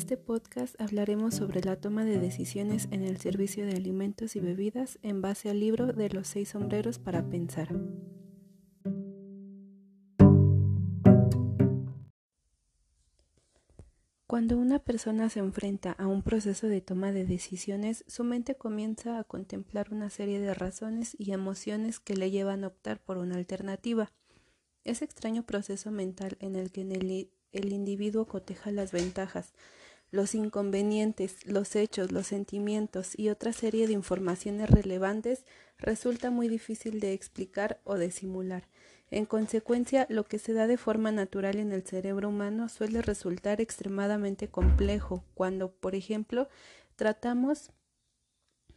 este podcast hablaremos sobre la toma de decisiones en el servicio de alimentos y bebidas en base al libro de los seis sombreros para pensar. Cuando una persona se enfrenta a un proceso de toma de decisiones, su mente comienza a contemplar una serie de razones y emociones que le llevan a optar por una alternativa. Ese extraño proceso mental en el que el individuo coteja las ventajas, los inconvenientes, los hechos, los sentimientos y otra serie de informaciones relevantes resulta muy difícil de explicar o de simular. En consecuencia, lo que se da de forma natural en el cerebro humano suele resultar extremadamente complejo cuando, por ejemplo, tratamos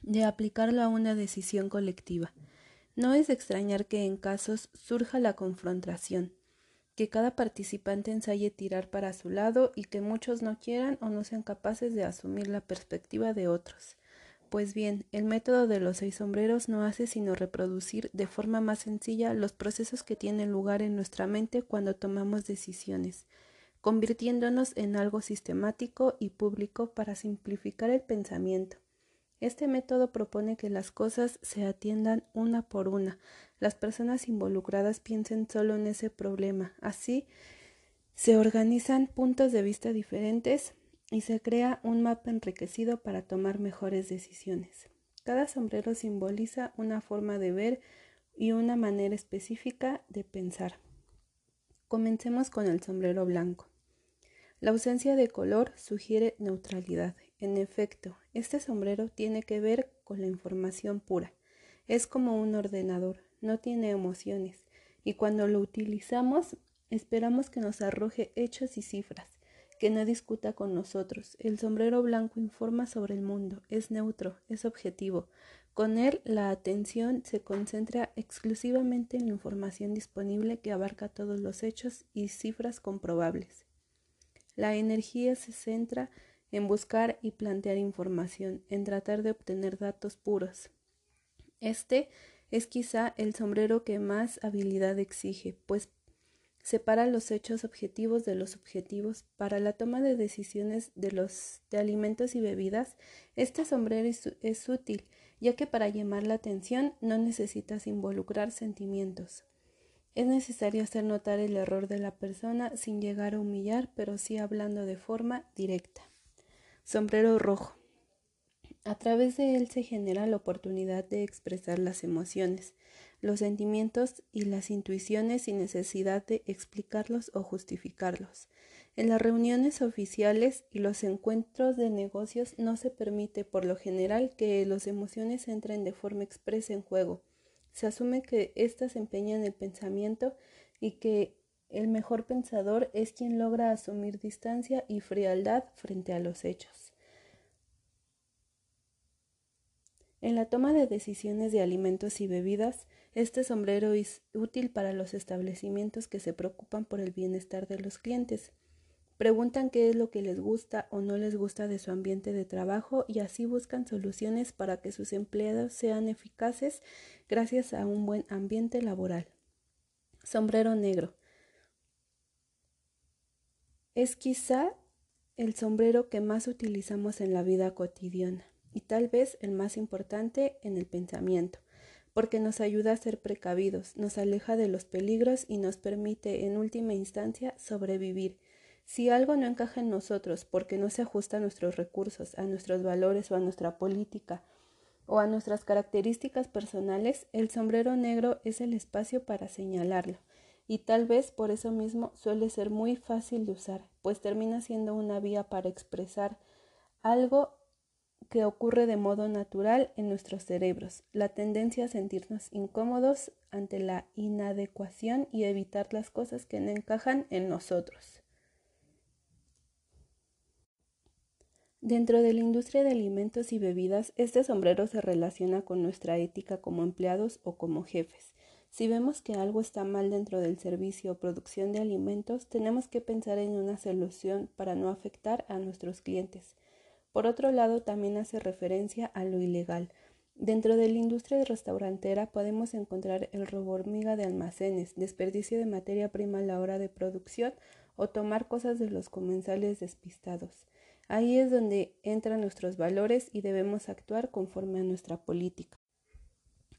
de aplicarlo a una decisión colectiva. No es extrañar que en casos surja la confrontación, que cada participante ensaye tirar para su lado y que muchos no quieran o no sean capaces de asumir la perspectiva de otros. Pues bien, el método de los seis sombreros no hace sino reproducir de forma más sencilla los procesos que tienen lugar en nuestra mente cuando tomamos decisiones, convirtiéndonos en algo sistemático y público para simplificar el pensamiento. Este método propone que las cosas se atiendan una por una, las personas involucradas piensen solo en ese problema. Así se organizan puntos de vista diferentes y se crea un mapa enriquecido para tomar mejores decisiones. Cada sombrero simboliza una forma de ver y una manera específica de pensar. Comencemos con el sombrero blanco. La ausencia de color sugiere neutralidad. En efecto, este sombrero tiene que ver con la información pura. Es como un ordenador, no tiene emociones, y cuando lo utilizamos esperamos que nos arroje hechos y cifras, que no discuta con nosotros. El sombrero blanco informa sobre el mundo, es neutro, es objetivo. Con él la atención se concentra exclusivamente en la información disponible que abarca todos los hechos y cifras comprobables. La energía se centra en buscar y plantear información, en tratar de obtener datos puros. Este es quizá el sombrero que más habilidad exige, pues separa los hechos objetivos de los subjetivos. Para la toma de decisiones de los de alimentos y bebidas, este sombrero es, es útil, ya que para llamar la atención no necesitas involucrar sentimientos. Es necesario hacer notar el error de la persona sin llegar a humillar, pero sí hablando de forma directa. Sombrero rojo. A través de él se genera la oportunidad de expresar las emociones, los sentimientos y las intuiciones sin necesidad de explicarlos o justificarlos. En las reuniones oficiales y los encuentros de negocios no se permite por lo general que las emociones entren de forma expresa en juego. Se asume que éstas empeñan el pensamiento y que el mejor pensador es quien logra asumir distancia y frialdad frente a los hechos. En la toma de decisiones de alimentos y bebidas, este sombrero es útil para los establecimientos que se preocupan por el bienestar de los clientes. Preguntan qué es lo que les gusta o no les gusta de su ambiente de trabajo y así buscan soluciones para que sus empleados sean eficaces gracias a un buen ambiente laboral. Sombrero negro. Es quizá el sombrero que más utilizamos en la vida cotidiana y tal vez el más importante en el pensamiento, porque nos ayuda a ser precavidos, nos aleja de los peligros y nos permite en última instancia sobrevivir. Si algo no encaja en nosotros porque no se ajusta a nuestros recursos, a nuestros valores o a nuestra política o a nuestras características personales, el sombrero negro es el espacio para señalarlo y tal vez por eso mismo suele ser muy fácil de usar, pues termina siendo una vía para expresar algo que ocurre de modo natural en nuestros cerebros, la tendencia a sentirnos incómodos ante la inadecuación y evitar las cosas que no encajan en nosotros. Dentro de la industria de alimentos y bebidas, este sombrero se relaciona con nuestra ética como empleados o como jefes. Si vemos que algo está mal dentro del servicio o producción de alimentos, tenemos que pensar en una solución para no afectar a nuestros clientes. Por otro lado, también hace referencia a lo ilegal. Dentro de la industria restaurantera podemos encontrar el robo hormiga de almacenes, desperdicio de materia prima a la hora de producción o tomar cosas de los comensales despistados. Ahí es donde entran nuestros valores y debemos actuar conforme a nuestra política.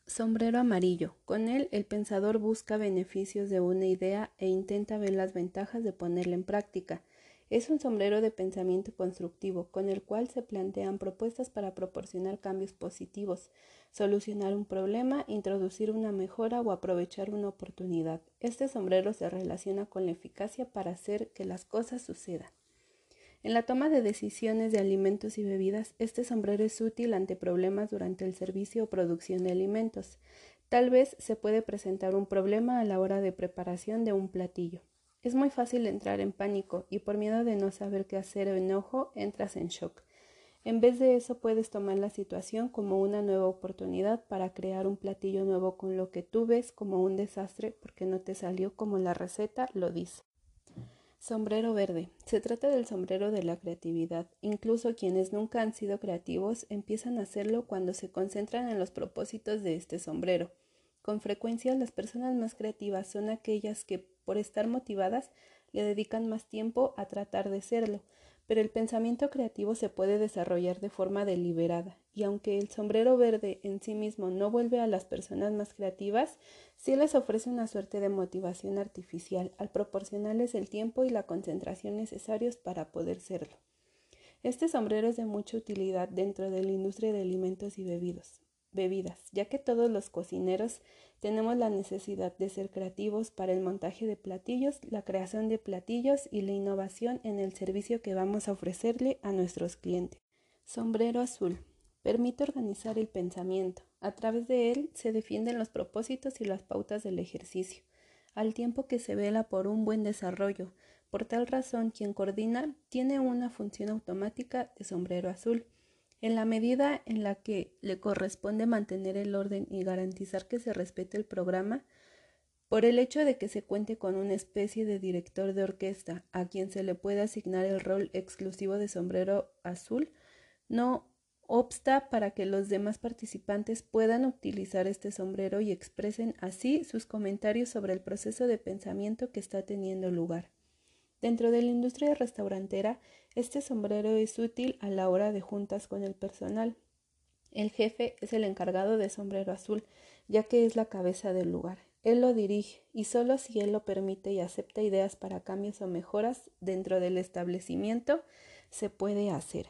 Sombrero amarillo. Con él el pensador busca beneficios de una idea e intenta ver las ventajas de ponerla en práctica. Es un sombrero de pensamiento constructivo, con el cual se plantean propuestas para proporcionar cambios positivos, solucionar un problema, introducir una mejora o aprovechar una oportunidad. Este sombrero se relaciona con la eficacia para hacer que las cosas sucedan. En la toma de decisiones de alimentos y bebidas, este sombrero es útil ante problemas durante el servicio o producción de alimentos. Tal vez se puede presentar un problema a la hora de preparación de un platillo. Es muy fácil entrar en pánico y por miedo de no saber qué hacer o enojo entras en shock. En vez de eso puedes tomar la situación como una nueva oportunidad para crear un platillo nuevo con lo que tú ves como un desastre porque no te salió como la receta lo dice. Sombrero verde. Se trata del sombrero de la creatividad. Incluso quienes nunca han sido creativos empiezan a hacerlo cuando se concentran en los propósitos de este sombrero. Con frecuencia las personas más creativas son aquellas que, por estar motivadas, le dedican más tiempo a tratar de serlo, pero el pensamiento creativo se puede desarrollar de forma deliberada, y aunque el sombrero verde en sí mismo no vuelve a las personas más creativas, sí les ofrece una suerte de motivación artificial al proporcionarles el tiempo y la concentración necesarios para poder serlo. Este sombrero es de mucha utilidad dentro de la industria de alimentos y bebidos bebidas, ya que todos los cocineros tenemos la necesidad de ser creativos para el montaje de platillos, la creación de platillos y la innovación en el servicio que vamos a ofrecerle a nuestros clientes. Sombrero azul. Permite organizar el pensamiento. A través de él se defienden los propósitos y las pautas del ejercicio, al tiempo que se vela por un buen desarrollo. Por tal razón, quien coordina tiene una función automática de sombrero azul en la medida en la que le corresponde mantener el orden y garantizar que se respete el programa, por el hecho de que se cuente con una especie de director de orquesta a quien se le puede asignar el rol exclusivo de sombrero azul, no obsta para que los demás participantes puedan utilizar este sombrero y expresen así sus comentarios sobre el proceso de pensamiento que está teniendo lugar. Dentro de la industria restaurantera, este sombrero es útil a la hora de juntas con el personal. El jefe es el encargado de sombrero azul, ya que es la cabeza del lugar. Él lo dirige y solo si él lo permite y acepta ideas para cambios o mejoras dentro del establecimiento se puede hacer.